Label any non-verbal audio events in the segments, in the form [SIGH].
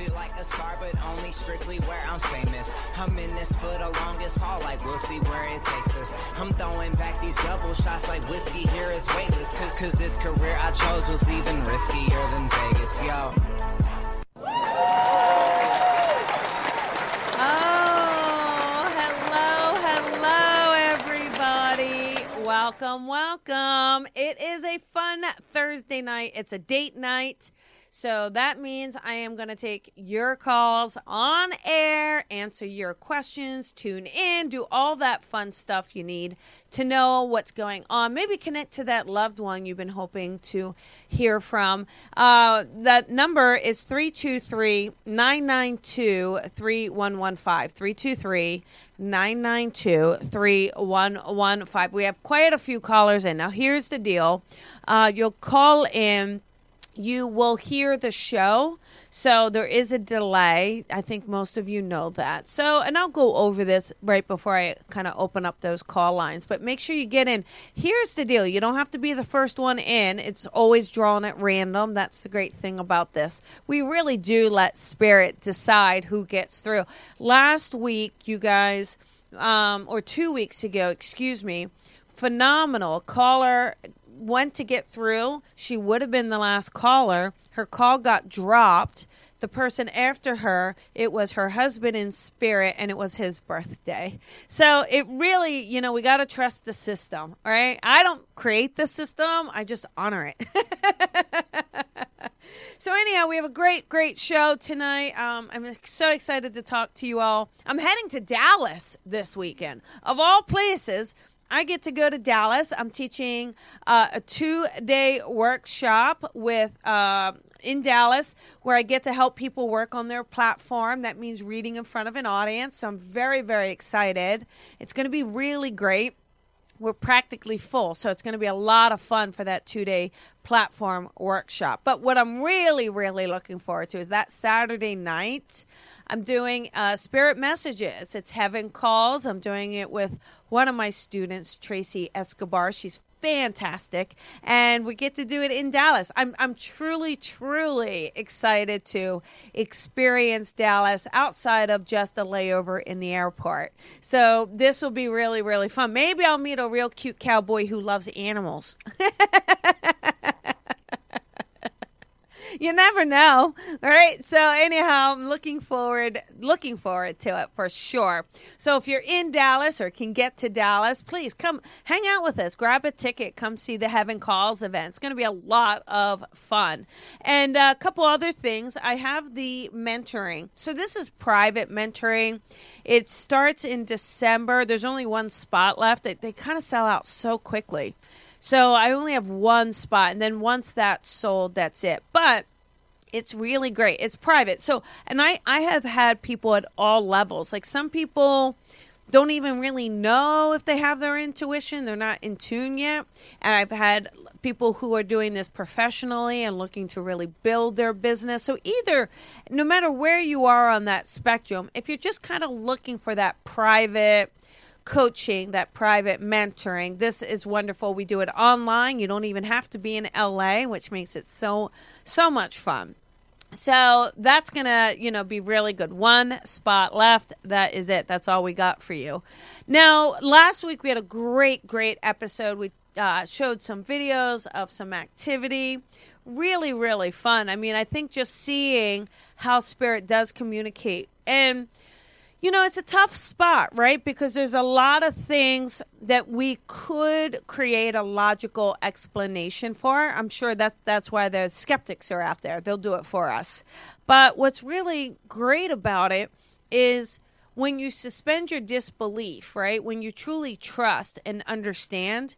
feel like a star, but only strictly where I'm famous. I'm in this for the longest haul, like we'll see where it takes us. I'm throwing back these double shots like whiskey here is weightless. Cause, cause this career I chose was even riskier than Vegas, yo. Oh, hello, hello, everybody. Welcome, welcome. It is a fun Thursday night. It's a date night. So that means I am going to take your calls on air, answer your questions, tune in, do all that fun stuff you need to know what's going on. Maybe connect to that loved one you've been hoping to hear from. Uh, that number is 323 992 3115. 323 992 3115. We have quite a few callers in. Now, here's the deal uh, you'll call in you will hear the show. So there is a delay. I think most of you know that. So, and I'll go over this right before I kind of open up those call lines, but make sure you get in. Here's the deal you don't have to be the first one in, it's always drawn at random. That's the great thing about this. We really do let Spirit decide who gets through. Last week, you guys, um, or two weeks ago, excuse me, phenomenal caller went to get through. She would have been the last caller. Her call got dropped. The person after her, it was her husband in spirit, and it was his birthday. So it really, you know, we got to trust the system, all right? I don't create the system, I just honor it. [LAUGHS] So anyhow, we have a great, great show tonight. Um, I'm so excited to talk to you all. I'm heading to Dallas this weekend, of all places. I get to go to Dallas. I'm teaching uh, a two day workshop with uh, in Dallas where I get to help people work on their platform. That means reading in front of an audience. So I'm very, very excited. It's going to be really great we're practically full. So it's going to be a lot of fun for that two day platform workshop. But what I'm really, really looking forward to is that Saturday night. I'm doing uh, Spirit Messages. It's Heaven Calls. I'm doing it with one of my students, Tracy Escobar. She's fantastic and we get to do it in Dallas. I'm I'm truly truly excited to experience Dallas outside of just a layover in the airport. So this will be really really fun. Maybe I'll meet a real cute cowboy who loves animals. [LAUGHS] you never know. All right. So anyhow, I'm looking forward looking forward to it for sure. So if you're in Dallas or can get to Dallas, please come hang out with us. Grab a ticket. Come see the Heaven Calls event. It's going to be a lot of fun. And a couple other things. I have the mentoring. So this is private mentoring. It starts in December. There's only one spot left. They, they kind of sell out so quickly. So I only have one spot, and then once that's sold, that's it. But it's really great. It's private. So, and I I have had people at all levels. Like some people don't even really know if they have their intuition. They're not in tune yet. And I've had people who are doing this professionally and looking to really build their business. So either no matter where you are on that spectrum, if you're just kind of looking for that private coaching, that private mentoring. This is wonderful. We do it online. You don't even have to be in LA, which makes it so so much fun. So that's going to, you know, be really good. One spot left. That is it. That's all we got for you. Now, last week we had a great great episode. We uh, showed some videos of some activity. Really, really fun. I mean, I think just seeing how spirit does communicate and you know, it's a tough spot, right? Because there's a lot of things that we could create a logical explanation for. I'm sure that that's why the skeptics are out there. They'll do it for us. But what's really great about it is when you suspend your disbelief, right? When you truly trust and understand,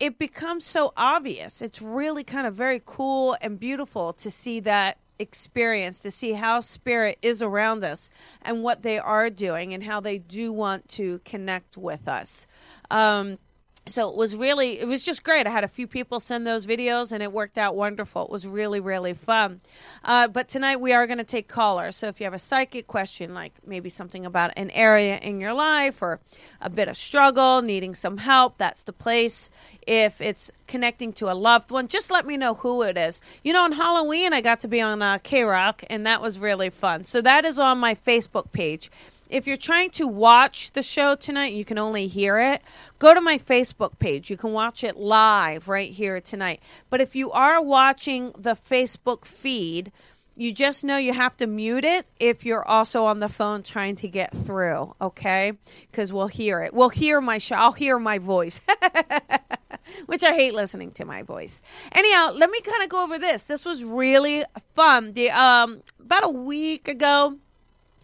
it becomes so obvious. It's really kind of very cool and beautiful to see that experience to see how spirit is around us and what they are doing and how they do want to connect with us. Um, so it was really it was just great. I had a few people send those videos and it worked out wonderful. It was really really fun. Uh, but tonight we are going to take callers. So if you have a psychic question like maybe something about an area in your life or a bit of struggle needing some help that's the place. If it's connecting to a loved one just let me know who it is. You know on halloween i got to be on uh, KROQ and that was really fun. So that is on my facebook page if you're trying to watch the show tonight, you can only hear it. Go to my Facebook page. You can watch it live right here tonight. But if you are watching the Facebook feed, you just know you have to mute it if you're also on the phone trying to get through, okay? Because we'll hear it. We'll hear my show. I'll hear my voice, [LAUGHS] which I hate listening to my voice. Anyhow, let me kind of go over this. This was really fun. The um about a week ago,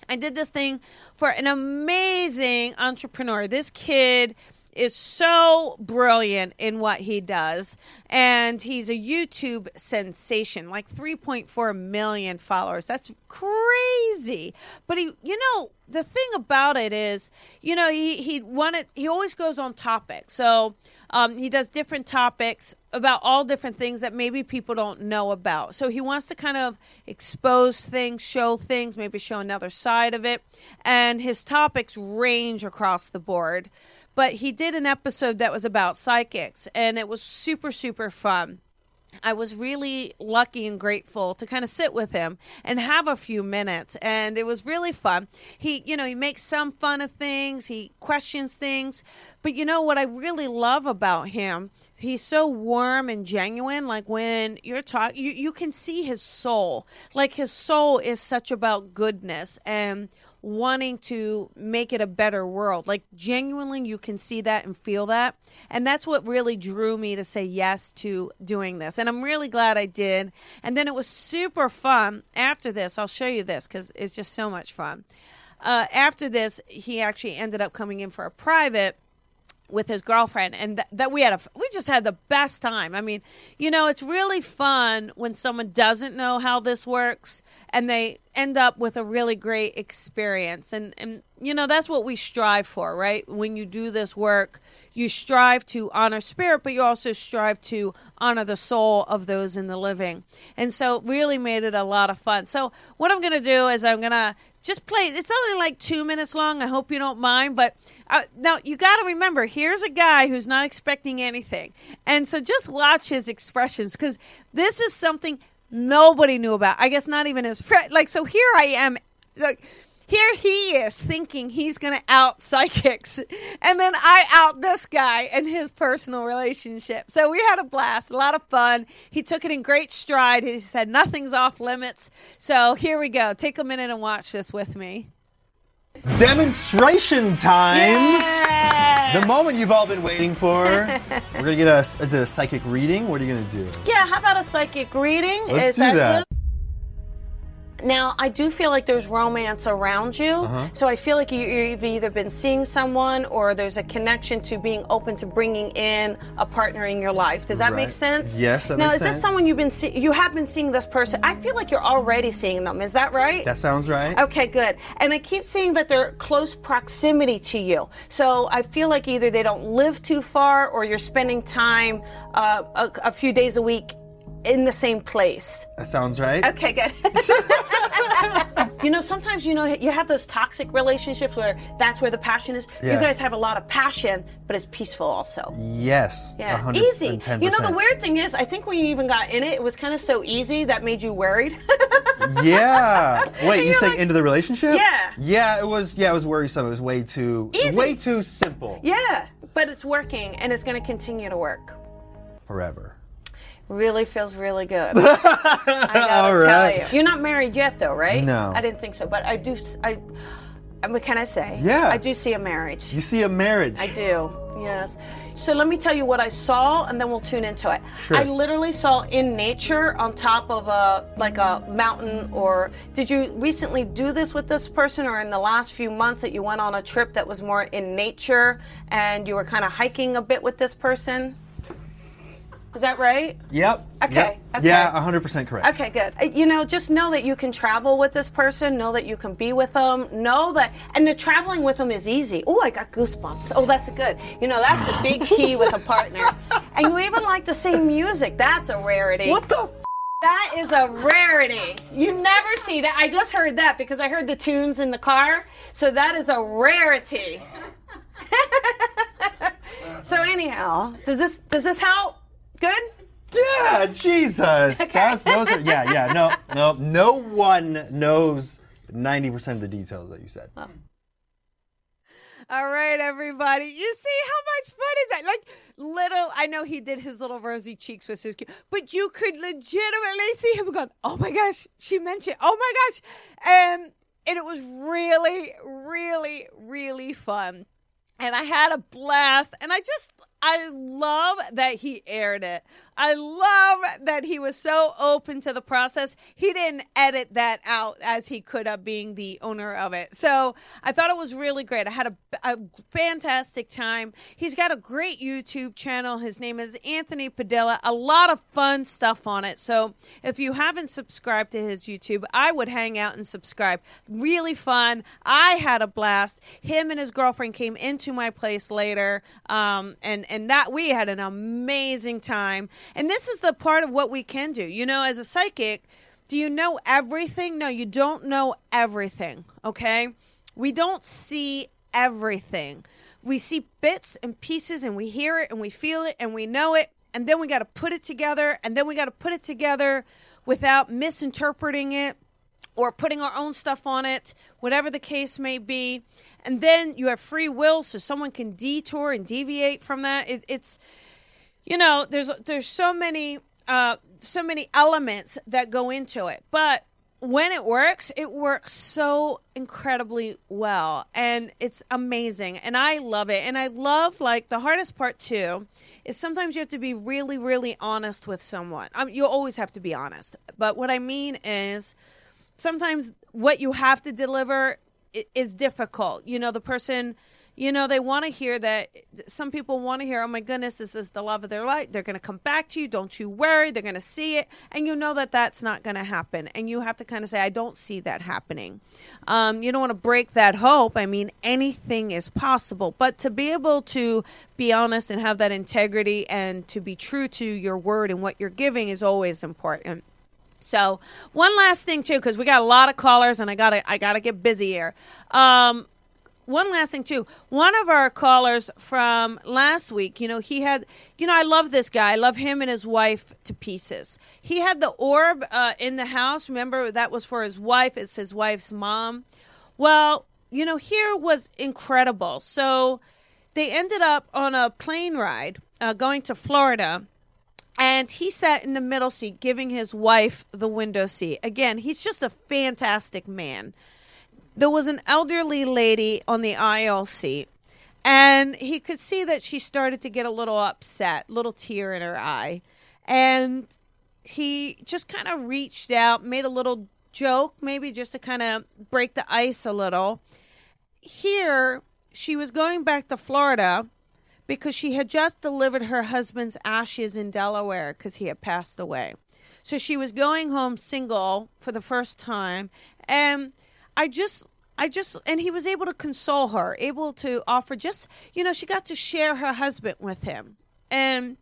I did this thing for an amazing entrepreneur. This kid is so brilliant in what he does and he's a YouTube sensation like 3.4 million followers. That's crazy. But he you know the thing about it is you know he he wanted he always goes on topic. So um, he does different topics about all different things that maybe people don't know about. So he wants to kind of expose things, show things, maybe show another side of it. And his topics range across the board. But he did an episode that was about psychics, and it was super, super fun. I was really lucky and grateful to kind of sit with him and have a few minutes and it was really fun. He, you know, he makes some fun of things, he questions things, but you know what I really love about him? He's so warm and genuine like when you're talking you you can see his soul. Like his soul is such about goodness and wanting to make it a better world. Like genuinely, you can see that and feel that. And that's what really drew me to say yes to doing this. And I'm really glad I did. And then it was super fun after this. I'll show you this because it's just so much fun. Uh, after this, he actually ended up coming in for a private with his girlfriend and th- that we had a we just had the best time. I mean you know it's really fun when someone doesn't know how this works and they end up with a really great experience. And and you know that's what we strive for right? When you do this work you strive to honor spirit but you also strive to honor the soul of those in the living. And so it really made it a lot of fun. So what i'm going to do is i'm going to just play it's only like two minutes long. I hope you don't mind but uh, now you got to remember here's a guy who's not expecting anything. And so just watch his expressions because this is something nobody knew about. I guess not even his friend like so here i am like here he is thinking he's going to out psychics and then i out this guy and his personal relationship so we had a blast a lot of fun he took it in great stride he said nothing's off limits so here we go take a minute and watch this with me Demonstration time. Yay! The moment you've all been waiting for. [LAUGHS] We're gonna get a is it a psychic reading? What are you gonna do? yeah how about a psychic reading Let's Is do that. Now, I do feel like there's romance around you. Uh-huh. So I feel like you, you've either been seeing someone or there's a connection to being open to bringing in a partner in your life. Does that make sense? Yes, that now, makes is this someone you've been see- you have been seeing this person? I feel like you're already seeing them. Is that right? That sounds right. Okay, good. And I keep seeing that they're close proximity to you. So I feel like either they don't live too far or you're spending time uh, a, a few days a week in the same place. That sounds right. Okay, good. [LAUGHS] you know, sometimes you know you have those toxic relationships where that's where the passion is. You guys have a lot of passion, but it's peaceful also. Yes. Yeah, 110%. easy. You know, the weird thing is, I think when you even got in it, it was kind of so easy that made you worried. [LAUGHS] Yeah. Wait, you you're saying like- into the relationship? Yeah. Yeah, it was. Yeah, it was worrisome. It was way too. Easy. Way too simple. yeah, but it's working and it's going to continue to work. Forever. Really feels really good. [LAUGHS] I gotta All tell you. You're not married yet, though, right? No. I didn't think so, but I do. I. Uh, I mean, can I say? Yeah. I do see a marriage. You see a marriage. I do. Yes. So let me tell you what I saw, and then we'll tune into it. Sure. I literally saw in nature on top of a like a mountain. Or did you recently do this with this person, or in the last few months that you went on a trip that was more in nature, and you were kind of hiking a bit with this person? Is that right? Yep. Okay, Yep. okay. Yeah, 100% correct. Okay, good. Uh, You know, just know that you can travel with this person. Know that you can be with them. Know that, and the traveling with them is easy. Oh, I got goosebumps. Oh, that's good. You know, that's the big [LAUGHS] key with a partner. And you even like the same music. That's a rarity. What the f- That is a rarity. You never see that. I just heard that because I heard the tunes in the car. So that is a rarity. [LAUGHS] so anyhow, does this does this help? Good. Yeah, Jesus. That's those are yeah, yeah. No, no, no one knows 90% of the details that you said. Oh. All right, everybody. You see how much fun is that? Like little. I know he did his little rosy cheeks with his, cute. but you could legitimately see him going, "Oh my gosh, she mentioned. Oh my gosh," and and it was really, really, really fun. And I had a blast, and I just. I love that he aired it. I love that he was so open to the process. He didn't edit that out as he could have, being the owner of it. So I thought it was really great. I had a, a fantastic time. He's got a great YouTube channel. His name is Anthony Padilla. A lot of fun stuff on it. So if you haven't subscribed to his YouTube, I would hang out and subscribe. Really fun. I had a blast. Him and his girlfriend came into my place later, um, and and that we had an amazing time. And this is the part of what we can do. You know, as a psychic, do you know everything? No, you don't know everything, okay? We don't see everything. We see bits and pieces and we hear it and we feel it and we know it. And then we got to put it together and then we got to put it together without misinterpreting it or putting our own stuff on it, whatever the case may be. And then you have free will, so someone can detour and deviate from that. It, it's, you know, there's there's so many uh, so many elements that go into it, but when it works, it works so incredibly well, and it's amazing, and I love it. And I love like the hardest part too is sometimes you have to be really, really honest with someone. Um, you always have to be honest, but what I mean is sometimes what you have to deliver is difficult. You know, the person, you know, they want to hear that. Some people want to hear, oh my goodness, this is the love of their life. They're going to come back to you. Don't you worry. They're going to see it. And you know that that's not going to happen. And you have to kind of say, I don't see that happening. Um, you don't want to break that hope. I mean, anything is possible. But to be able to be honest and have that integrity and to be true to your word and what you're giving is always important. So one last thing too, because we got a lot of callers and I gotta I gotta get busy here. Um, one last thing too. One of our callers from last week, you know, he had, you know, I love this guy. I love him and his wife to pieces. He had the orb uh, in the house. Remember that was for his wife. It's his wife's mom. Well, you know, here was incredible. So they ended up on a plane ride uh, going to Florida and he sat in the middle seat giving his wife the window seat again he's just a fantastic man there was an elderly lady on the aisle seat and he could see that she started to get a little upset little tear in her eye and he just kind of reached out made a little joke maybe just to kind of break the ice a little here she was going back to florida because she had just delivered her husband's ashes in Delaware because he had passed away. So she was going home single for the first time and I just I just and he was able to console her, able to offer just, you know, she got to share her husband with him. And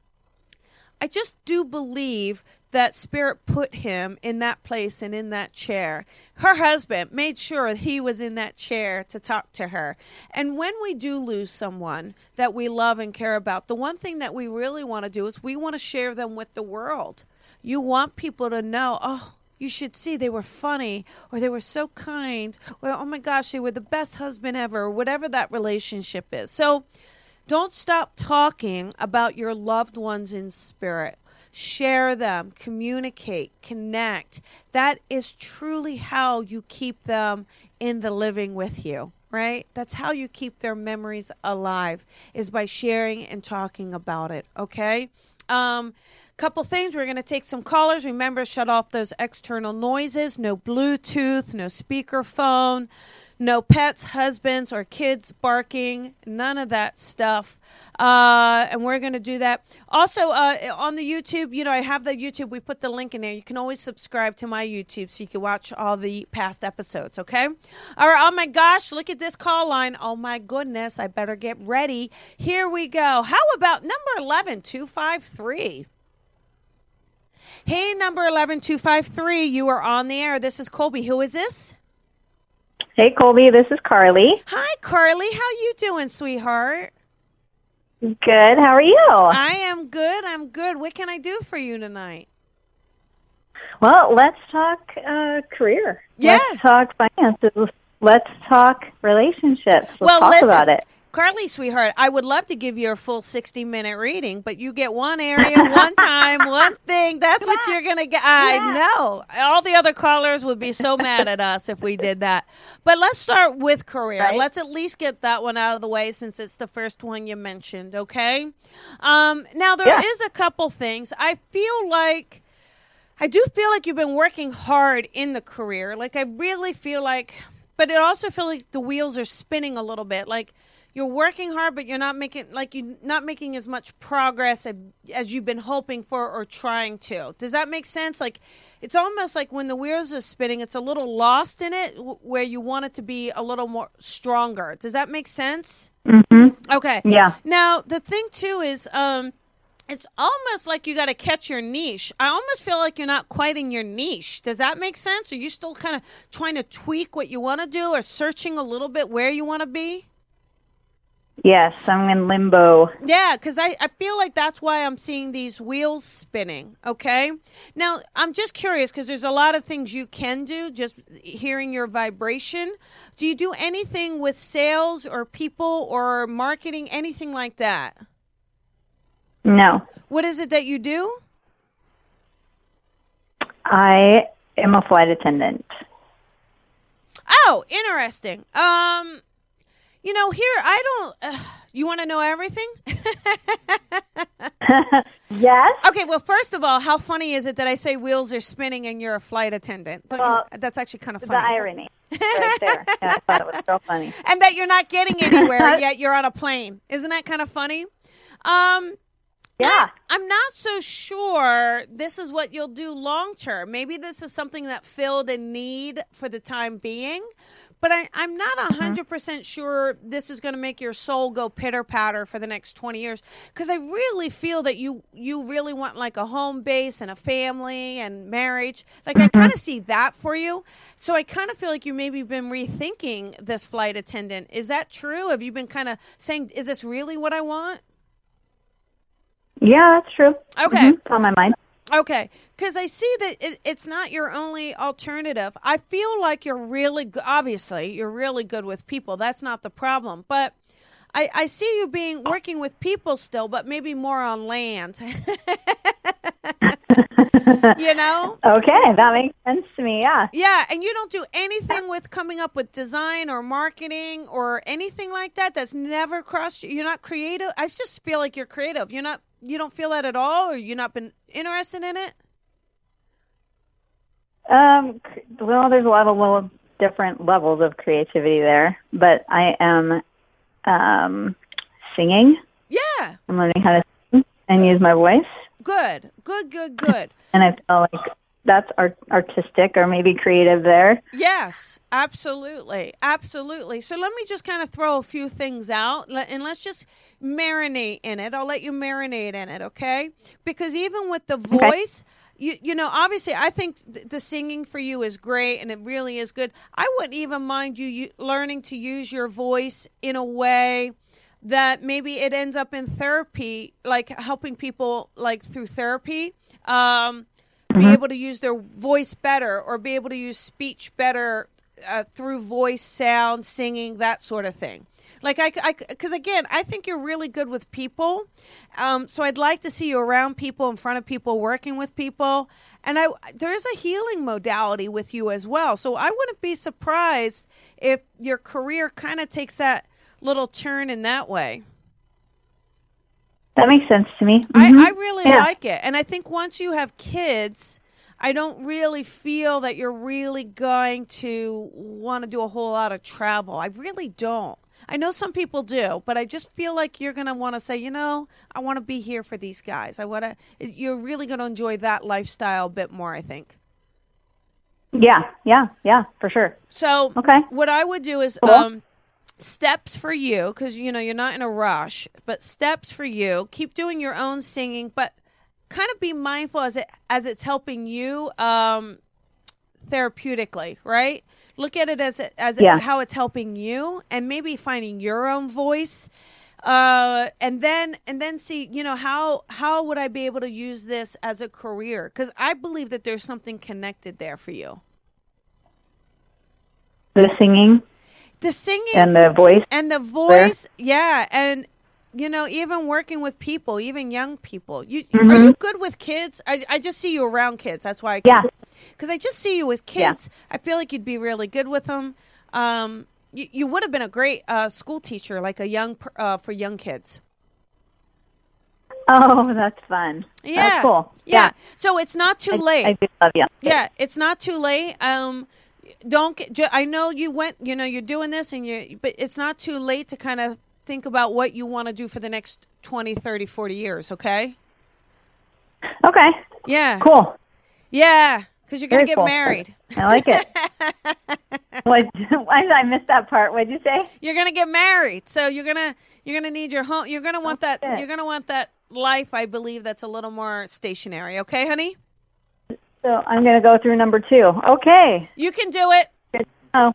I just do believe that Spirit put him in that place and in that chair. Her husband made sure he was in that chair to talk to her. And when we do lose someone that we love and care about, the one thing that we really want to do is we want to share them with the world. You want people to know, oh, you should see they were funny or they were so kind or oh my gosh, they were the best husband ever, or whatever that relationship is. So, don't stop talking about your loved ones in spirit. Share them, communicate, connect. That is truly how you keep them in the living with you, right? That's how you keep their memories alive is by sharing and talking about it, okay? Um Couple things. We're going to take some callers. Remember, shut off those external noises. No Bluetooth, no speakerphone, no pets, husbands, or kids barking. None of that stuff. Uh, and we're going to do that. Also, uh, on the YouTube, you know, I have the YouTube. We put the link in there. You can always subscribe to my YouTube so you can watch all the past episodes, okay? All right. Oh my gosh, look at this call line. Oh my goodness. I better get ready. Here we go. How about number 11, 253? Hey, number 11253, you are on the air. This is Colby. Who is this? Hey, Colby, this is Carly. Hi, Carly. How you doing, sweetheart? Good. How are you? I am good. I'm good. What can I do for you tonight? Well, let's talk uh, career. Yeah. Let's talk finances. Let's talk relationships. Let's well, talk listen, about it. Carly, sweetheart, I would love to give you a full 60 minute reading, but you get one area, one time, [LAUGHS] one thing. That's what you're going to get. I know. All the other callers would be so mad at us if we did that. But let's start with career. Right. Let's at least get that one out of the way since it's the first one you mentioned, okay? Um, now, there is Yeah. a couple things. I feel like. I do feel like you've been working hard in the career. Like I really feel like, but it also feel like the wheels are spinning a little bit. Like you're working hard, but you're not making like you not making as much progress as, as you've been hoping for or trying to. Does that make sense? Like it's almost like when the wheels are spinning, it's a little lost in it, where you want it to be a little more stronger. Does that make sense? Mm-hmm. Okay. Yeah. Now the thing too is, um, it's almost like you got to catch your niche. I almost feel like you're not quite in your niche. Does that make sense? Are you still kind of trying to tweak what you want to do, or searching a little bit where you want to be? Yes, I'm in limbo. Yeah, because I, I feel like that's why I'm seeing these wheels spinning. Okay. Now, I'm just curious because there's a lot of things you can do just hearing your vibration. Do you do anything with sales or people or marketing, anything like that? No, What is it that you do? I am a flight attendant. Oh, interesting. Um, you know, here I don't. Uh, you want to know everything? [LAUGHS] yes. Okay. Well, first of all, how funny is it that I say wheels are spinning and you're a flight attendant? Well, that's actually kind of The irony right there. Yeah, I thought it was so funny. [LAUGHS] and that you're not getting anywhere [LAUGHS] yet you're on a plane. Isn't that kind of funny? Um, Yeah. I'm not so sure this is what you'll do long term. Maybe this is something that filled a need for the time being, but I, I'm not Mm-hmm. 100 percent sure this is going to make your soul go pitter patter for the next 20 years. Because I really feel that you you really want like a home base and a family and marriage. Like I Mm-hmm. kind of see that for you. So I kind of feel like you maybe been rethinking this flight attendant. Is that true? Have you been kind of saying, is this really what I want? Yeah, that's true. Okay. Mhm, It's on my mind. Okay, because I see that it, it's not your only alternative. I feel like you're really good. Obviously, you're really good with people. That's not the problem. But I, I see you being working with people still, but maybe more on land. [LAUGHS] you know? Okay, that makes sense to me. Yeah. Yeah, and you don't do anything with coming up with design or marketing or anything like that. That's never crossed you. You're not creative. I just feel like you're creative. You're not. You don't feel that at all, or you not been interested in it. Um, well, there's a lot of little different levels of creativity there, but I am um, singing. Yeah. I'm learning how to sing and use my voice, Good, good, good, good. and I feel like that's art- artistic or maybe creative there. yes, absolutely, absolutely. So let me just kind of throw a few things out, let- and let's just marinate in it. I'll let you marinate in it, okay? Because even with the voice. You, you know, obviously, I think th- the singing for you is great and it really is good. I wouldn't even mind you, you learning to use your voice in a way that maybe it ends up in therapy, like helping people like through therapy. Um, be able to use their voice better or be able to use speech better uh, through voice, sound, singing, that sort of thing. Like I, because again, I think you're really good with people. Um, so I'd like to see you around people, in front of people, working with people. And I, there is a healing modality with you as well. So I wouldn't be surprised if your career kind of takes that little turn in that way. That makes sense to me. I, Mhm. I really Yeah. like it. And I think once you have kids, I don't really feel that you're really going to want to do a whole lot of travel. I really don't. I know some people do, but I just feel like you're going to want to say, you know, I want to be here for these guys. I want to, you're really going to enjoy that lifestyle a bit more, I think. Yeah, yeah, yeah, for sure. So, Okay. what I would do is Cool. um, steps for you because you know you're not in a rush, but steps for you. Keep doing your own singing, but kind of be mindful as it as it's helping you um, therapeutically, right? Look at it as it, as it, how it's helping you, and maybe finding your own voice. Uh, and then and then see, you know, how how would I be able to use this as a career? Because I believe that there's something connected there for you. The singing The singing and the voice. and the voice yeah and you know even working with people even young people you are you good with kids I, I just see you around kids that's why I Yeah. because i just see you with Yeah. kids i feel like you'd be really good with them um you, you would have been a great uh, school teacher like a young uh, for young kids Oh, that's fun. yeah That's cool. yeah, so it's not too I, late I do love you. yeah it's not too late um don't get i know you went you know you're doing this and you but it's not too late to kind of think about what you want to do for the next 20 30 40 years okay Okay, yeah cool. yeah because you're gonna get cool. married I like it. [LAUGHS] what? Why did I miss that part? What'd you say? you're gonna get married so you're gonna you're gonna need your home you're gonna want that you're gonna want that life i believe that's a little more stationary okay honey So I'm going to go through number two. Okay. you can do it Oh.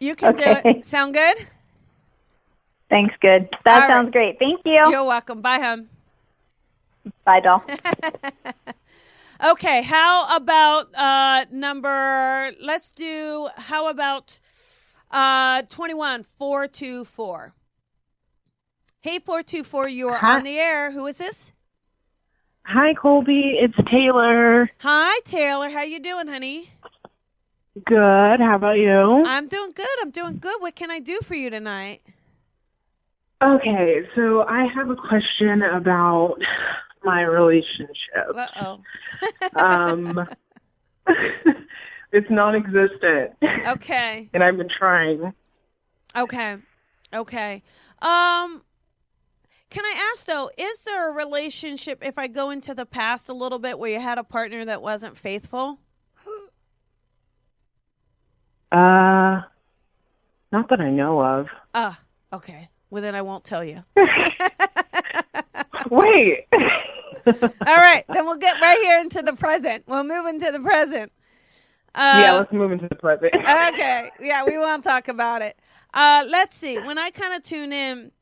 you can do it sound good Thanks. Good. That All sounds right. great. Thank you. you're welcome bye hon Bye, doll. [LAUGHS] Okay, how about uh number let's do how about uh 21 424. Hey 424, you are Hi. on the air. Who is this? Hi, Colby. It's Taylor. Hi Taylor, how you doing, honey? Good. How about you? I'm doing good. I'm doing good. What can I do for you tonight? Okay, so I have a question about my relationship. Uh-oh. [LAUGHS] Um, [LAUGHS] it's non-existent, Okay. and I've been trying. Okay. Okay. Um can I ask though, is there a relationship if I go into the past a little bit where you had a partner that wasn't faithful? Uh, not that I know of. Ah, okay. Well, then I won't tell you. [LAUGHS] Wait. [LAUGHS] All right, then we'll get right here into the present. We'll move into the present. Uh, yeah, let's move into the present. okay. Yeah, we won't talk about it. Uh, let's see. When I kind of tune in,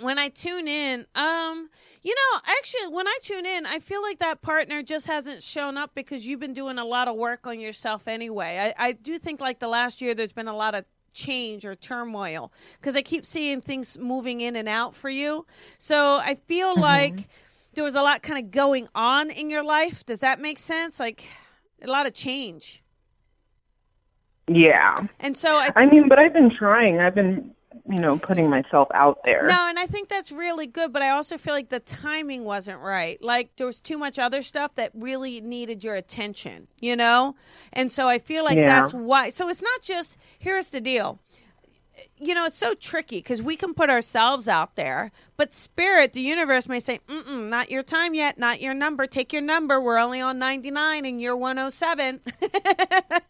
when I tune in, um, you know, actually, when I tune in, I feel like that partner just hasn't shown up because you've been doing a lot of work on yourself anyway. I, I do think like the last year, there's been a lot of change or turmoil because I keep seeing things moving in and out for you. So I feel like there was a lot kind of going on in your life. Does that make sense? Like a lot of change. yeah. And so I I mean, but I've been trying. I've been, you know, putting myself out there. No, and I think that's really good, but I also feel like the timing wasn't right. Like there was too much other stuff that really needed your attention, you know? And so I feel like Yeah. that's why. So it's not just here's the deal. You know, it's so tricky because we can put ourselves out there, but spirit, the universe may say, Mm-mm, not your time yet, not your number. Take your number. We're only on 99 and you're 107. [LAUGHS]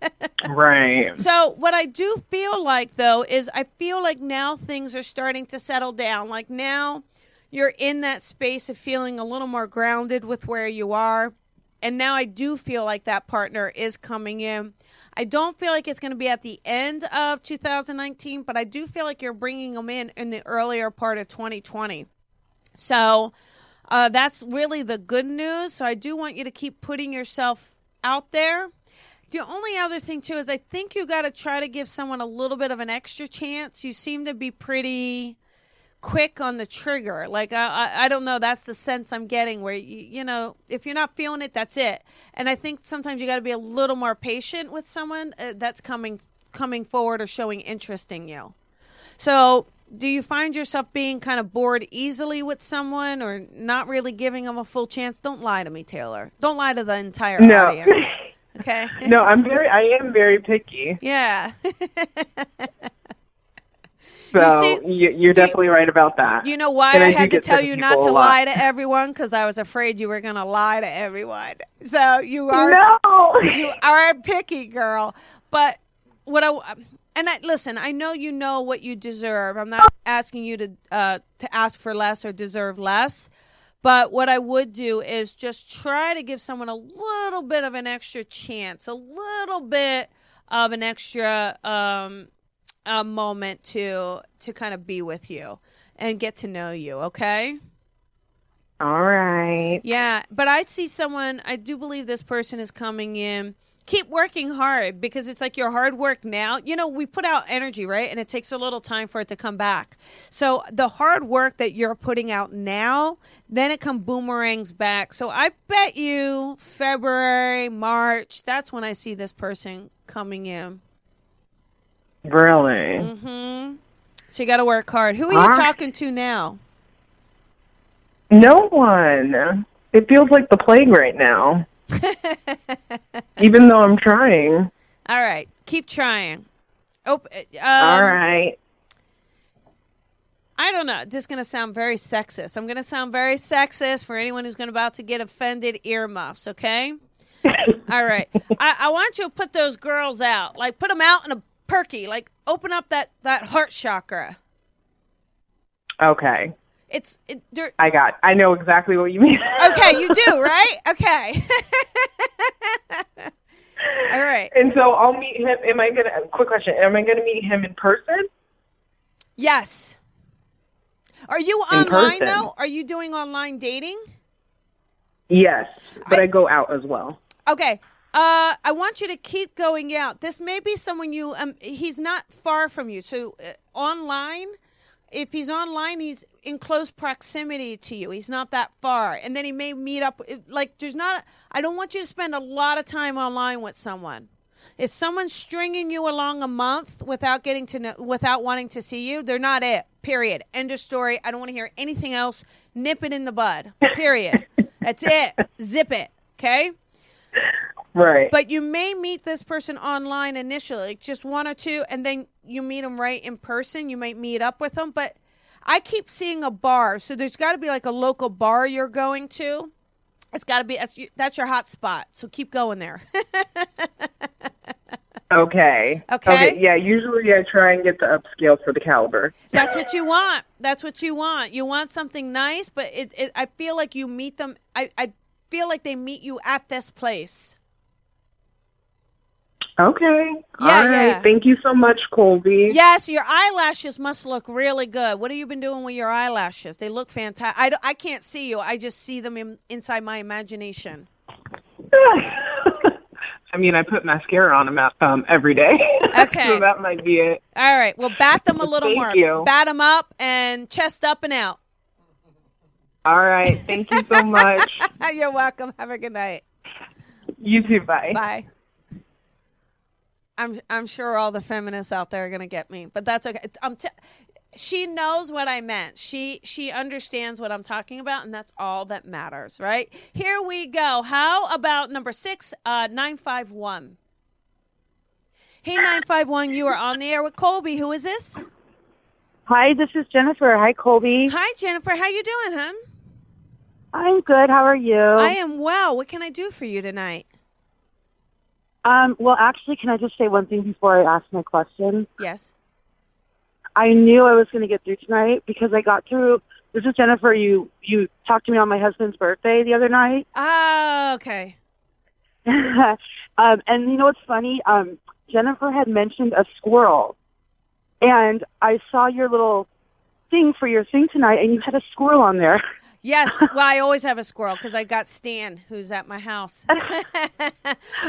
Right. So what I do feel like though is I feel like now things are starting to settle down. Like now you're in that space of feeling a little more grounded with where you are. And now I do feel like that partner is coming in. I don't feel like it's going to be at the end of 2019, but I do feel like you're bringing them in in the earlier part of 2020. So uh, that's really the good news. So I do want you to keep putting yourself out there. The only other thing too is I think you got to try to give someone a little bit of an extra chance. You seem to be pretty quick on the trigger. Like I, I, I don't know. That's the sense I'm getting. Where you, you know, if you're not feeling it, that's it. And I think sometimes you got to be a little more patient with someone uh, that's coming coming forward or showing interest in you. So do you find yourself being kind of bored easily with someone or not really giving them a full chance? Don't lie to me, Taylor. Don't lie to the entire No. audience. [LAUGHS] Okay? no, I'm very. I am very picky. yeah. [LAUGHS] So you, you're do you- definitely right about that. You know why I, I had to tell you not to lie to everyone because I was afraid you were going to lie to everyone. So you are no. you [LAUGHS] are a picky girl. But what I and I listen, I know you know what you deserve. I'm not asking you to uh, to ask for less or deserve less. But what I would do is just try to give someone a little bit of an extra chance, a little bit of an extra um, a moment to to kind of be with you and get to know you. Okay. All right. Yeah, but I see someone, I do believe this person is coming in. Keep working hard because it's like your hard work now. You know, we put out energy, right? And it takes a little time for it to come back. So the hard work that you're putting out now, then it come boomerangs back. So I bet you February, March, that's when I see this person coming in. Really? hmm So you got to work hard. Who are you Alright. talking to now? No one. It feels like the plague right now. [LAUGHS] Even though I'm trying. All right, keep trying. Oh, um, All right. I don't know. This is going to sound very sexist. I'm going to sound very sexist for anyone who's going about to get offended earmuffs, okay? [LAUGHS] All right. I, I want you to put those girls out. Like put them out in a perky. Like open up that that heart chakra. Okay. It's it, they're- I got. I know exactly what you mean. [LAUGHS] okay, you do, right? Okay. [LAUGHS] All right. And so I'll meet him. Am I gonna? Quick question. Am I gonna meet him in person? Yes. Are you In online person. though? Are you doing online dating? Yes, but I- I, go out as well. Okay. Uh, I want you to keep going out. This may be someone you. Um, he's not far from you. So uh, online, if he's online, he's in close proximity to you. He's not that far, and then he may meet up. Like there's not. I don't want you to spend a lot of time online with someone. If someone's stringing you along a month without getting to know, without wanting to see you, they're not it. Period. End of story. I don't want to hear anything else. Nip it in the bud. Period. [LAUGHS] That's it. Zip it. Okay. Right. But you may meet this person online initially, like just one or two, and then you meet them right in person. You might meet up with them. But I keep seeing a bar, so there's got to be like a local bar you're going to. It's got to be that's, that's your hot spot. So keep going there. [LAUGHS] okay. Okay. Yeah. Usually I try and get the upscale for the caliber. that's what you want. That's what you want. You want something nice, but it, it I feel like you meet them. I, I feel like they meet you at this place. Okay. Yeah, All right. yeah. Thank you so much, Colby. Yes, your eyelashes must look really good. What have you been doing with your eyelashes? They look fantastic. I, I can't see you. I just see them in, inside my imagination. [LAUGHS] I mean, I put mascara on them um, every day. [LAUGHS] Okay. so that might be it. All right. Well, bat them a [LAUGHS] little Thank more. you. Bat them up and chest up and out. All right. Thank you so much. You're welcome. Have a good night. you too. Bye. Bye. I'm I'm sure all the feminists out there are gonna get me, but that's okay. I'm t- she knows what I meant. She she understands what I'm talking about, and that's all that matters, right? Here we go. How about number six, uh, nine five one. Hey, nine five one. You are on the air with Colby. Who is this? Hi, this is Jennifer. Hi, Colby. Hi, Jennifer. How you doing, hun? I'm good. How are you? I am well. What can I do for you tonight? Um, well, actually, can I just say one thing before I ask my question? Yes. I knew I was going to get through tonight because I got through. This is Jennifer. You you talked to me on my husband's birthday the other night, Ah, okay. [LAUGHS] um, and you know what's funny? Um, Jennifer had mentioned a squirrel, and I saw your little thing for your thing tonight, and you had a squirrel on there. [LAUGHS] Yes. Well, I always have a squirrel because I got Stan, who's at my house. [LAUGHS] All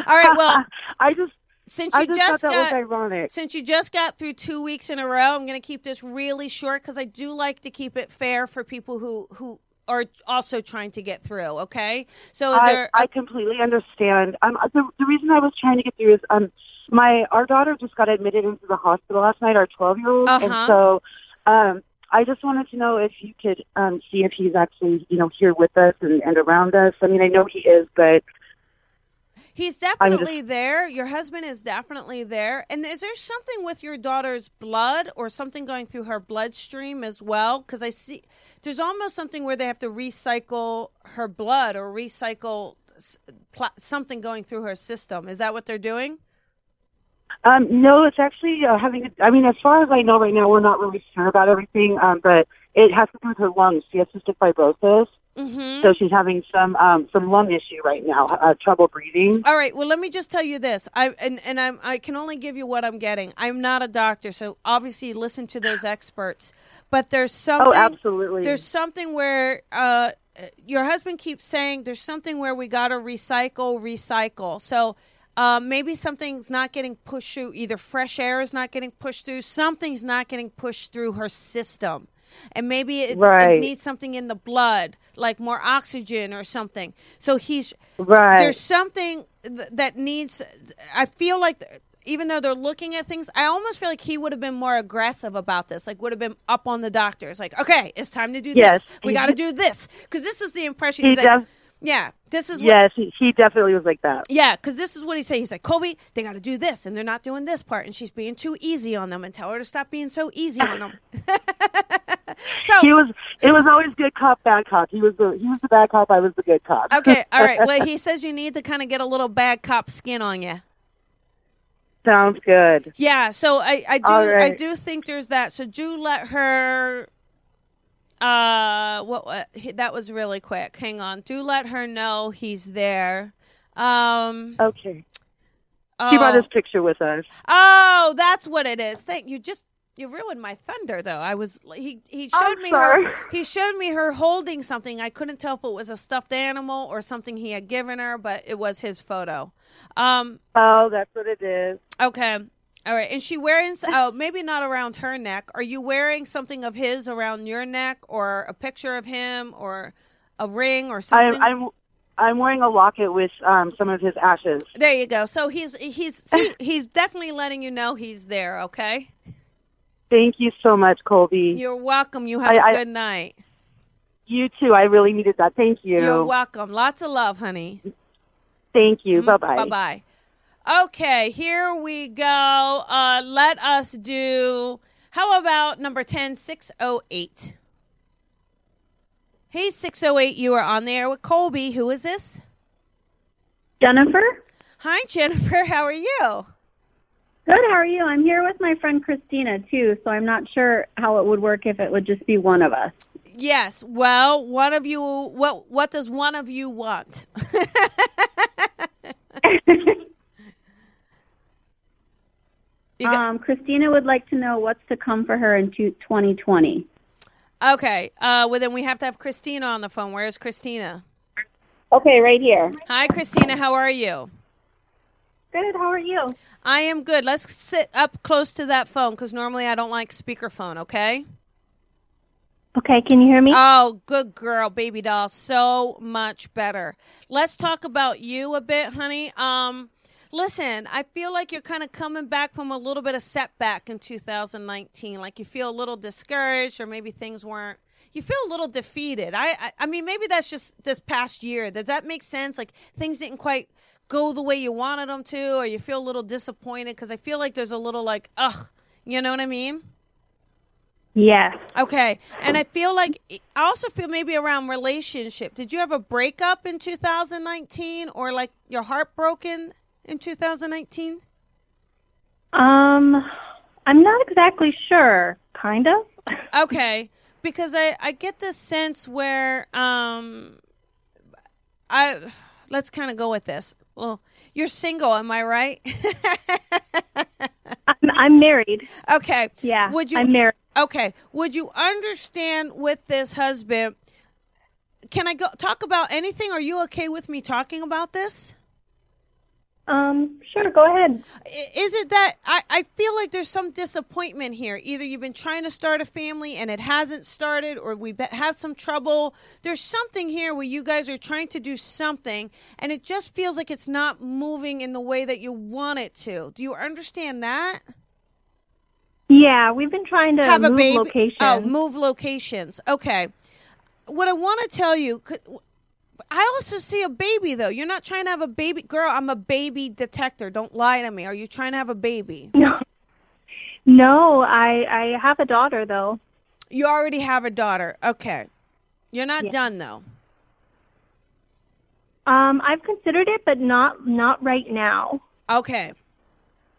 right. Well, [LAUGHS] I just since you I just, just thought that was got ironic. since you just got through two weeks in a row, I'm going to keep this really short because I do like to keep it fair for people who who are also trying to get through. Okay. So is I, there? I completely understand. Um, the, the reason I was trying to get through is um, my our daughter just got admitted into the hospital last night, our twelve year old, and Uh-huh. so Um, I just wanted to know if you could um, see if he's actually, you know, here with us and, and around us. I mean, I know he is, but He's I'm just- definitely there. Your husband is definitely there. And is there something with your daughter's blood or something going through her bloodstream as well? Because I see there's almost something where they have to recycle her blood or recycle something going through her system. Is that what they're doing? Um, no, it's actually uh, having. I mean, as far as I know right now, we're not really sure about everything, um, but it has to do with her lungs. She has cystic fibrosis, Mm-hmm. so she's having some um, some lung issue right now, uh, trouble breathing. All right. Well, let me just tell you this. I and and I'm I can only give you what I'm getting. I'm not a doctor, so obviously listen to those experts. But there's something. Oh, absolutely. There's something where uh, your husband keeps saying there's something where we got to recycle, recycle. So. Uh, maybe something's not getting pushed through. Either fresh air is not getting pushed through. Something's not getting pushed through her system, and maybe it, it needs something in the blood, like more oxygen or something. So he's right. there's something th- that needs i feel like th- even though they're looking at things i almost feel like he would have been more aggressive about this like would have been up on the doctors like okay it's time to do Yes. this we got to do this because this is the impression he like, def- yeah this is what yes, he, he definitely was like that. yeah, because this is what he's saying. He's like, Kobe, they got to do this, and they're not doing this part, and she's being too easy on them, and tell her to stop being so easy on them. [LAUGHS] so, He was. It was always good cop, bad cop. He was the he was the bad cop. I was the good cop. okay, [LAUGHS] all right. Well, he says you need to kind of get a little bad cop skin on you. Sounds good. Yeah, so I, I do All I do think there's that. So do let her uh what, what he- that was really quick. Hang on. Do let her know he's there. Um Okay. oh, He brought his picture with us. oh, that's what it is. Thank you. Just you ruined my thunder though. I was he he showed I'm me sorry. her he showed me her holding something. I couldn't tell if it was a stuffed animal or something he had given her, but it was his photo. Um Oh, that's what it is. Okay. All right. And she wearing oh maybe not around her neck. Are you wearing something of his around your neck or a picture of him or a ring or something? I'm I'm I'm wearing a locket with um, some of his ashes. there you go. So he's he's see, he's definitely letting you know he's there, okay? Thank you so much, Colby. You're welcome. You have I- a I- good night. You too. I really needed that. Thank you. You're welcome. Lots of love, honey. Thank you. Bye bye. Bye bye. Okay, here we go. Uh, let us do. How about number 10, 608? Hey, 608, you are on there with Colby. Who is this? Jennifer? Hi, Jennifer. How are you? Good, how are you? I'm here with my friend Christina too, so I'm not sure how it would work if it would just be one of us. Yes. Well, one of you. What What does one of you want? [LAUGHS] [LAUGHS] You got- Um, Christina would like to know what's to come for her in 2020. okay. Uh, well, then we have to have Christina on the phone. Where's Christina? Okay, right here. Hi, Christina. How are you? Good, how are you? I am good. Let's sit up close to that phone because normally I don't like speakerphone, okay? Okay, can you hear me? Oh, good girl, baby doll. So much better. Let's talk about you a bit, honey. Um, listen, I feel like you're kind of coming back from a little bit of setback in 2019. Like you feel a little discouraged, or maybe things weren't. You feel a little defeated. I, I, I mean, maybe that's just this past year. Does that make sense? Like things didn't quite go the way you wanted them to, or you feel a little disappointed because I feel like there's a little like, ugh, you know what I mean? yes. Okay. And I feel like I also feel maybe around relationship. Did you have a breakup in 2019 or like your heart broken in 2019? Um, I'm not exactly sure. Kind of. [LAUGHS] Okay. Because I I get this sense where um I let's kind of go with this. Well, you're single, am I right? [LAUGHS] I'm, I'm married. okay. Yeah. Would you I'm married. Okay. Would you understand with this husband? Can I go talk about anything? Are you okay with me talking about this? Um, sure, go ahead. Is it that I, I feel like there's some disappointment here? Either you've been trying to start a family and it hasn't started, or we have some trouble. There's something here where you guys are trying to do something and it just feels like it's not moving in the way that you want it to. Do you understand that? Yeah, we've been trying to have a move baby. locations. Oh, move locations. Okay. What I want to tell you, I also see a baby though. You're not trying to have a baby, girl. I'm a baby detector. Don't lie to me. Are you trying to have a baby? No, no, I I have a daughter though. You already have a daughter. Okay. You're not Yeah. done though. Um, I've considered it, but not not right now. Okay.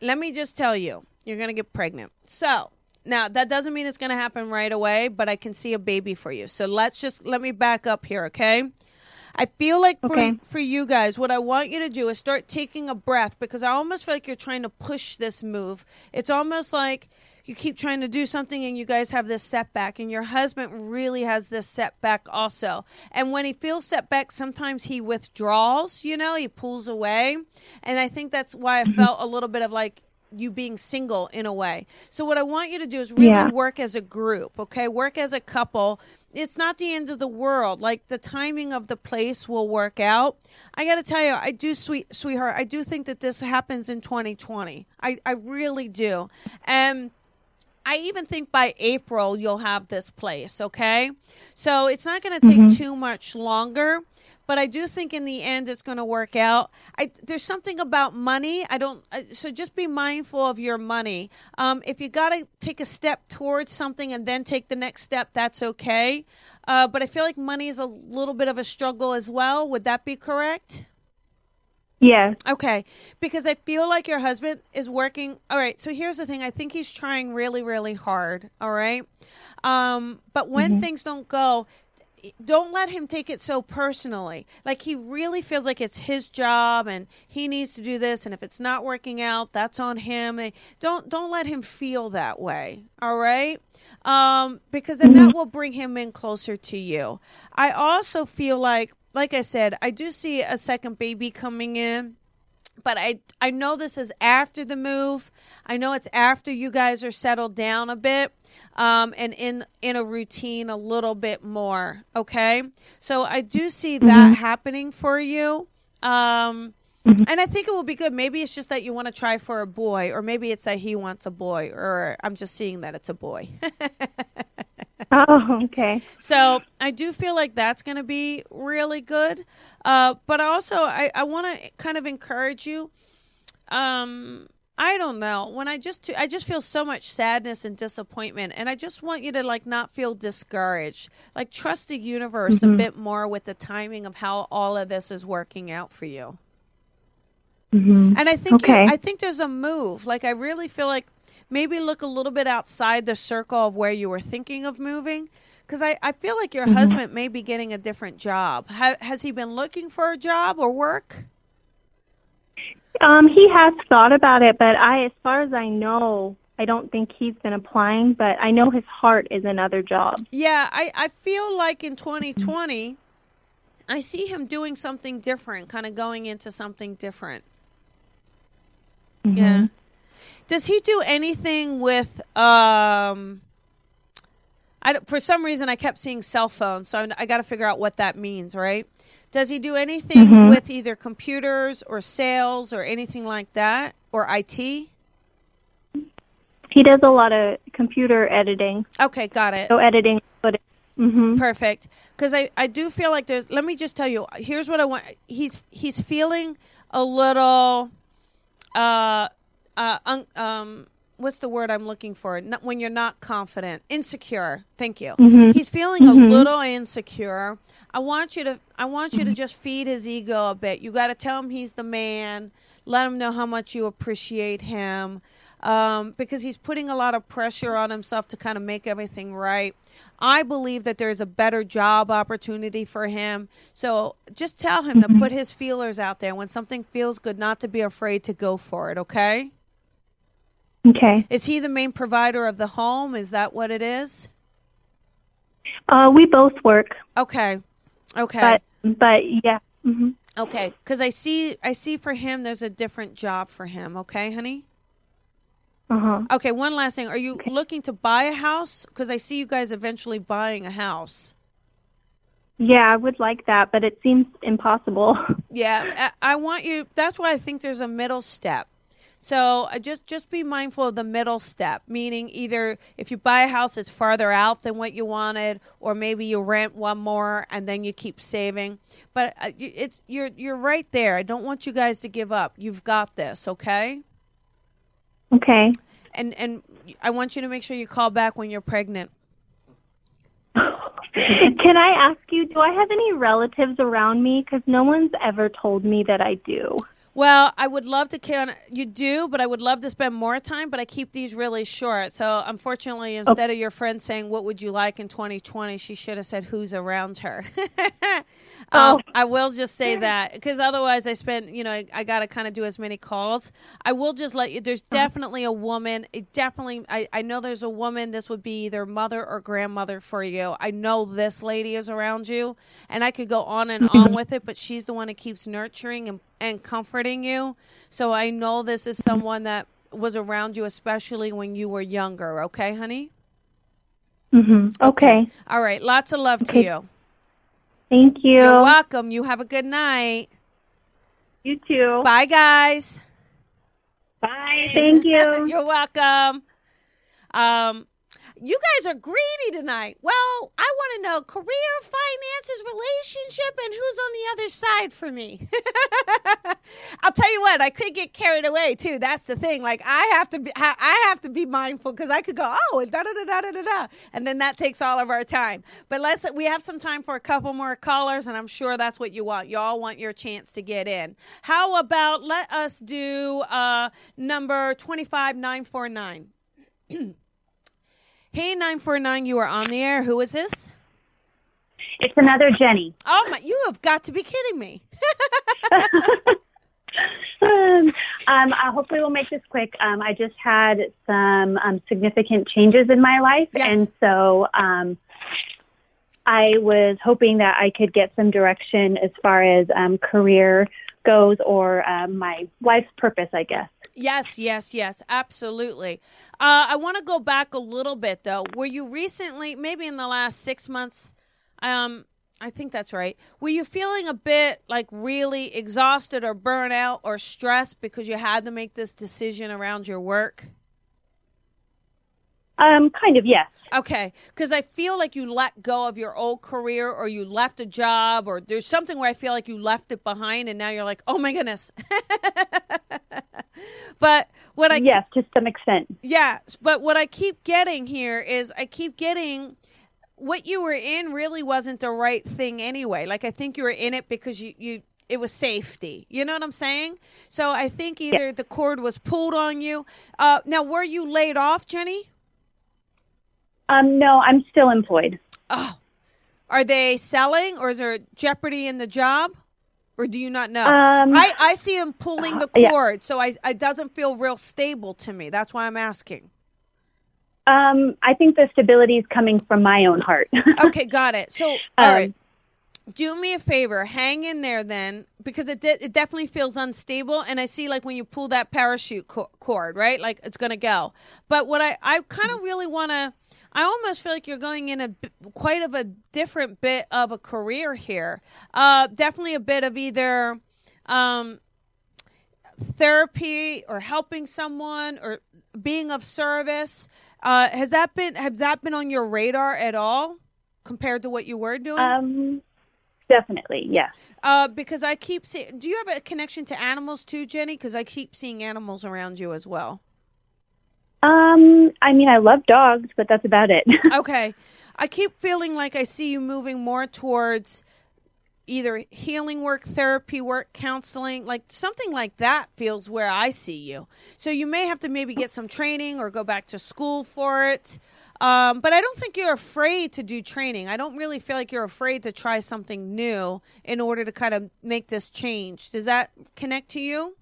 Let me just tell you, you're going to get pregnant. So, now that doesn't mean it's going to happen right away, but I can see a baby for you. So, let's just let me back up here, okay? I feel like for, for you guys, what I want you to do is start taking a breath because I almost feel like you're trying to push this move. It's almost like you keep trying to do something and you guys have this setback, and your husband really has this setback also. And when he feels setback, sometimes he withdraws, you know, he pulls away. And I think that's why I mm-hmm. felt a little bit of like, you being single in a way. So what I want you to do is really Yeah. work as a group, okay? Work as a couple. It's not the end of the world. Like the timing of the place will work out. I got to tell you, I do sweet sweetheart, I do think that this happens in 2020. I I really do. And I even think by April you'll have this place, okay? So it's not going to take mm-hmm. too much longer, but I do think in the end it's going to work out. I there's something about money. I don't so just be mindful of your money. Um, if you got to take a step towards something and then take the next step, that's okay. Uh, but I feel like money is a little bit of a struggle as well. Would that be correct? Yes. Okay, because I feel like your husband is working. All right, so here's the thing. I think he's trying really, really hard. All right, um, but when things don't go, don't let him take it so personally. Like he really feels like it's his job and he needs to do this, and if it's not working out, that's on him. Don't don't let him feel that way. All right, um, because then that will bring him in closer to you. I also feel like, like I said, I do see a second baby coming in but I I know this is after the move. I know it's after you guys are settled down a bit, um, and in in a routine a little bit more. Okay, so I do see that happening for you. Um, And I think it will be good. Maybe it's just that you want to try for a boy, or maybe it's that he wants a boy, or I'm just seeing that it's a boy. [LAUGHS] [LAUGHS] Oh, okay. So I do feel like that's going to be really good. Uh, but also, I, I want to kind of encourage you. Um, I don't know. When I just I just feel so much sadness and disappointment, and I just want you to like not feel discouraged. Like trust the universe a bit more with the timing of how all of this is working out for you. And I think you- I think there's a move. Like I really feel like maybe look a little bit outside the circle of where you were thinking of moving. Because I, I feel like your mm-hmm. husband may be getting a different job. Ha- has he been looking for a job or work? Um, he has thought about it, but I, as far as I know, I don't think he's been applying. But I know his heart is another job. Yeah, I, I feel like in mm-hmm. 2020, I see him doing something different, kind of going into something different. Mm-hmm. Yeah. Does he do anything with um I for some reason I kept seeing cell phones, so I, got to figure out what that means, right? Does he do anything with either computers or sales or anything like that or IT? He does a lot of computer editing, Okay, got it. so editing footage. hmm Perfect. Because I, I do feel like there's. Let me just tell you. Here's what I want. He's he's feeling a little. Uh, uh, un, um, what's the word I'm looking for? Not, when you're not confident, insecure. Thank you. He's feeling a little insecure. I want you to. I want you to just feed his ego a bit. You got to tell him he's the man. Let him know how much you appreciate him. Um, because he's putting a lot of pressure on himself to kind of make everything right. I believe that there's a better job opportunity for him. So just tell him to put his feelers out there. When something feels good, not to be afraid to go for it, okay? Okay. Is he the main provider of the home? Is that what it is? Uh, we both work, Okay. Okay. but but yeah. hmm okay. Cuz I see I see for him there's a different job for him, okay, honey? Uh huh. Okay, one last thing. Are you looking to buy a house? Cuz I see you guys eventually buying a house. Yeah, I would like that, but it seems impossible. [LAUGHS] Yeah, I, I want you. That's why I think there's a middle step. So uh, just just be mindful of the middle step, meaning either if you buy a house, it's farther out than what you wanted, or maybe you rent one more and then you keep saving. But uh, it's you're you're right there. I don't want you guys to give up. You've got this, okay? Okay. And and I want you to make sure you call back when you're pregnant. [LAUGHS] Can I ask you, do I have any relatives around me? Because no one's ever told me that I do. Well, I would love to can you do, but I would love to spend more time, but I keep these really short. So unfortunately, instead of your friend saying what would you like in 2020, she should have said who's around her. [LAUGHS] um, I will just say that because otherwise I spend, you know, I, I got to kind of do as many calls. I will just let you. There's definitely a woman. It definitely, I, I know there's a woman. This would be either mother or grandmother for you. I know this lady is around you, and I could go on and on with it, but she's the one that keeps nurturing and and comforting you. So I know this is someone that was around you, especially when you were younger. Okay, honey. Mm-hmm. Okay. All right. Lots of love to you. Thank you. You're welcome. You have a good night. You too. Bye, guys. Bye. Thank you. [LAUGHS] You're welcome. Um, you guys are greedy tonight. Well, I want to know career, finances, relationship, and who's on the other side for me. [LAUGHS] I'll tell you what, I could get carried away too. That's the thing. Like I have to be, I have to be mindful because I could go, oh, da da da da da da da, and then that takes all of our time. But let's we have some time for a couple more callers, and I'm sure that's what you want. You all want your chance to get in. How about let us do uh, number twenty five nine four nine. [CLEARS THROAT] Hey, 949, you are on the air. Who is this? It's another Jenny. Oh, my, you have got to be kidding me. [LAUGHS] um, um, uh, hopefully, we'll make this quick. Um, I just had some um, significant changes in my life, Yes. and so um, I was hoping that I could get some direction as far as um, career goes or um, my life's purpose, I guess. Yes, yes, yes, absolutely. Uh, I want to go back a little bit, though. Were you recently, maybe in the last six months, um, I think that's right. Were you feeling a bit like really exhausted or burnout or stressed because you had to make this decision around your work? Um, kind of, yes. Okay, because I feel like you let go of your old career or you left a job or there's something where I feel like you left it behind and now you're like, oh my goodness. [LAUGHS] but what I yes, to some extent. yeah, but what I keep getting here is I keep getting what you were in really wasn't the right thing anyway. Like I think you were in it because you you it was safety. You know what I'm saying? So I think either the cord was pulled on you. Uh, now, were you laid off, Jenny? Um, no, I'm still employed. Oh, are they selling or is there jeopardy in the job? Or do you not know? Um, I, I see him pulling the yeah. cord, so I it doesn't feel real stable to me. That's why I'm asking. Um, I think the stability is coming from my own heart. [LAUGHS] Okay, got it. So, all right. Do me a favor, hang in there then, because it de- it definitely feels unstable, and I see like when you pull that parachute co- cord, right? Like it's gonna go. But what I I kind of really want to, I almost feel like you're going in a quite of a different bit of a career here. Uh, definitely a bit of either, um, therapy or helping someone or being of service. Uh, has that been has that been on your radar at all compared to what you were doing? um, definitely, yes. Uh, because I keep seeing. Do you have a connection to animals too, Jenny? Because I keep seeing animals around you as well. Um, I mean, I love dogs, but that's about it. [LAUGHS] Okay, I keep feeling like I see you moving more towards either healing work, therapy work, counseling, like something like that feels where I see you. So you may have to maybe get some training or go back to school for it. Um, but I don't think you're afraid to do training. I don't really feel like you're afraid to try something new in order to kind of make this change. Does that connect to you?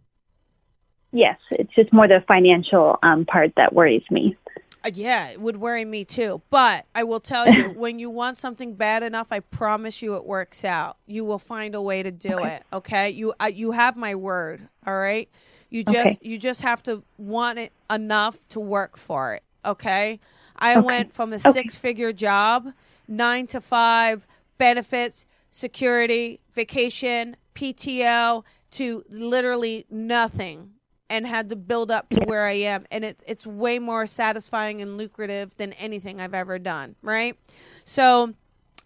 Yes, it's just more the financial um, part that worries me. Uh, yeah, it would worry me too. But I will tell you, [LAUGHS] when you want something bad enough, I promise you it works out. You will find a way to do it. Okay, you uh, you have my word. All right, you just Okay. you just have to want it enough to work for it. Okay, I Okay. went from a Okay. six figure job, nine to five, benefits, security, vacation, PTO, to literally nothing and had to build up to where I am. And it's it's way more satisfying and lucrative than anything I've ever done, right? So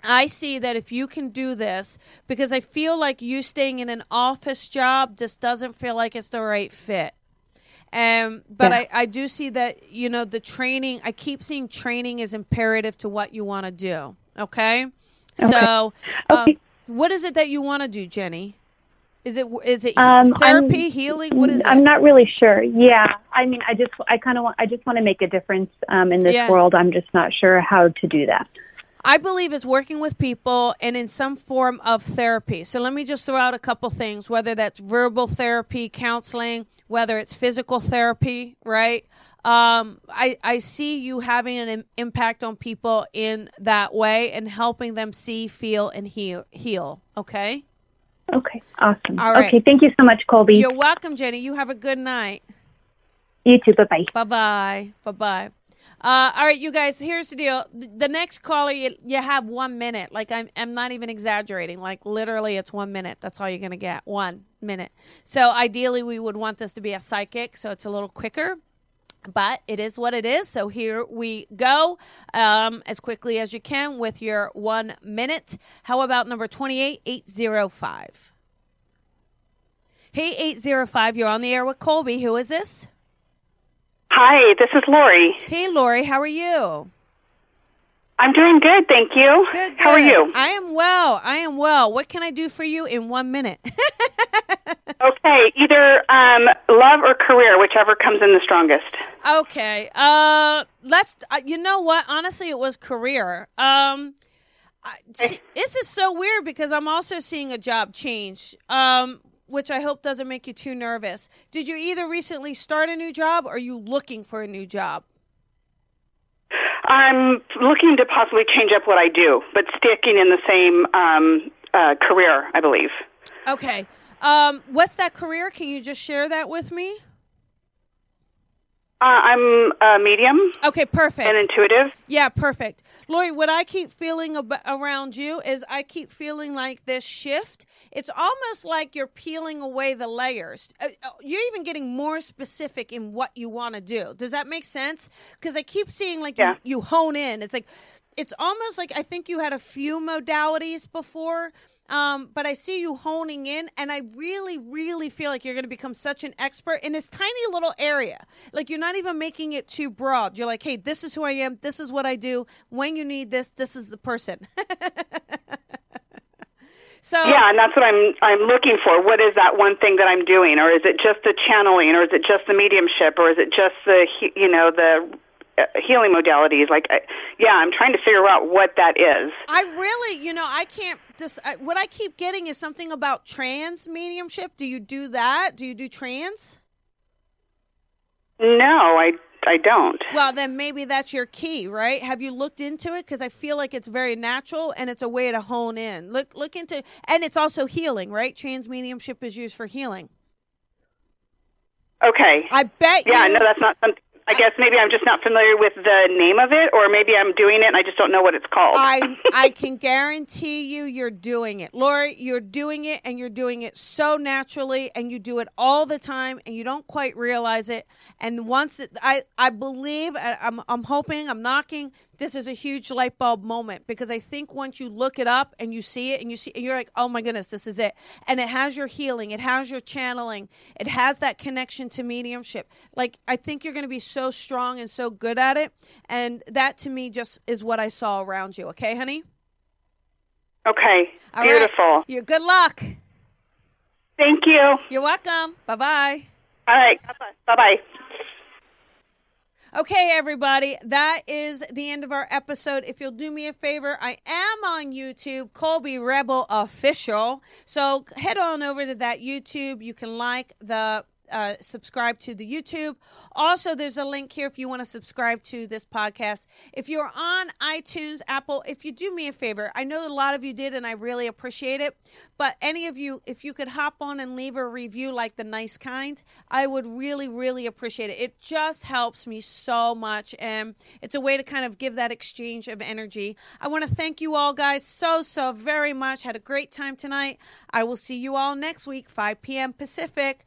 I see that if you can do this, because I feel like you staying in an office job just doesn't feel like it's the right fit. Um, but Yeah. I, I do see that, you know, the training, I keep seeing training is imperative to what you want to do. Okay. So, Okay. um, what is it that you want to do, Jenny? Is it is it Um, I'm- therapy, healing? What is I'm it? not really sure. Yeah, I mean, I just, I kind of want, I just want to make a difference um, in this Yeah. world. I'm just not sure how to do that. I believe it's working with people and in some form of therapy. So let me just throw out a couple things, whether that's verbal therapy, counseling, whether it's physical therapy, right? Um, I, I see you having an im- impact on people in that way and helping them see, feel, and heal. heal okay? Okay, awesome. All right. Okay, thank you so much, Colby. You're welcome, Jenny. You have a good night. you too. Bye bye. Bye bye. Bye bye. Uh, all right, you guys. Here's the deal. The next caller, you, you have one minute. Like I'm, I'm not even exaggerating. Like literally, it's one minute. That's all you're gonna get. One minute. So ideally, we would want this to be a psychic, so it's a little quicker. But it is what it is. So here we go, um, as quickly as you can with your one minute. How about number twenty-eight eight zero five? Hey, eight zero five. You're on the air with Colby. Who is this? Hi, this is Lori. Hey, Lori, how are you? I'm doing good, thank you. Good, How are you? I am well. I am well. What can I do for you in one minute? [LAUGHS] Okay, either um, love or career, whichever comes in the strongest. okay. Uh, let's. Uh, you know what? Honestly, it was career. Um, I, see, this is so weird because I'm also seeing a job change. Um, which I hope doesn't make you too nervous. Did you either recently start a new job or are you looking for a new job? I'm looking to possibly change up what I do, but sticking in the same um, uh, career, I believe. Okay. Um, what's that career? Can you just share that with me? Uh, I'm a medium Okay, perfect. and intuitive. Yeah, perfect. Lori, what I keep feeling ab- around you is I keep feeling like this shift. It's almost like you're peeling away the layers. Uh, uh, You're even getting more specific in what you want to do. Does that make sense? Because I keep seeing like Yeah. you, you hone in. It's like, it's almost like I think you had a few modalities before, um, but I see you honing in, and I really, really feel like you're going to become such an expert in this tiny little area. Like you're not even making it too broad. You're like, hey, this is who I am. This is what I do. When you need this, this is the person. [LAUGHS] so Yeah, and that's what I'm I'm looking for. What is that one thing that I'm doing, or is it just the channeling, or is it just the mediumship, or is it just the you know the Uh, healing modalities? Like, I, yeah, I'm trying to figure out what that is. I really, you know, I can't. Dis- what I keep getting is something about trance mediumship. Do you do that? Do you do trance? No, I I don't. Well, then maybe that's your key, right? Have you looked into it? Because I feel like it's very natural and it's a way to hone in. Look, look into, and it's also healing, right? Trance mediumship is used for healing. Okay. I bet Yeah, you. no, that's not something. I guess maybe I'm just not familiar with the name of it, or maybe I'm doing it and I just don't know what it's called. I [LAUGHS] I can guarantee you you're doing it. Lori, you're doing it and you're doing it so naturally and you do it all the time and you don't quite realize it. And once it, I I believe I'm I'm hoping, I'm knocking this is a huge light bulb moment because I think once you look it up and you see it and you see and you're like, "Oh my goodness, this is it." And it has your healing, it has your channeling, it has that connection to mediumship. Like I think you're going to be so strong and so good at it, and that to me just is what I saw around you, okay, honey? okay, All right. beautiful. You good luck. Thank you. You're welcome. Bye-bye. All right, bye bye. Okay, everybody, that is the end of our episode. If you'll do me a favor, I am on YouTube, Colby Rebel Official. So head on over to that YouTube. You can like the. Uh, subscribe to the YouTube. Also, there's a link here if you want to subscribe to this podcast. If you're on iTunes, Apple, if you do me a favor, I know a lot of you did, and I really appreciate it. But any of you, if you could hop on and leave a review like the nice kind, I would really, really appreciate it. It just helps me so much, and it's a way to kind of give that exchange of energy. I want to thank you all, guys, so, so very much. Had a great time tonight. I will see you all next week, 5 p.m. Pacific.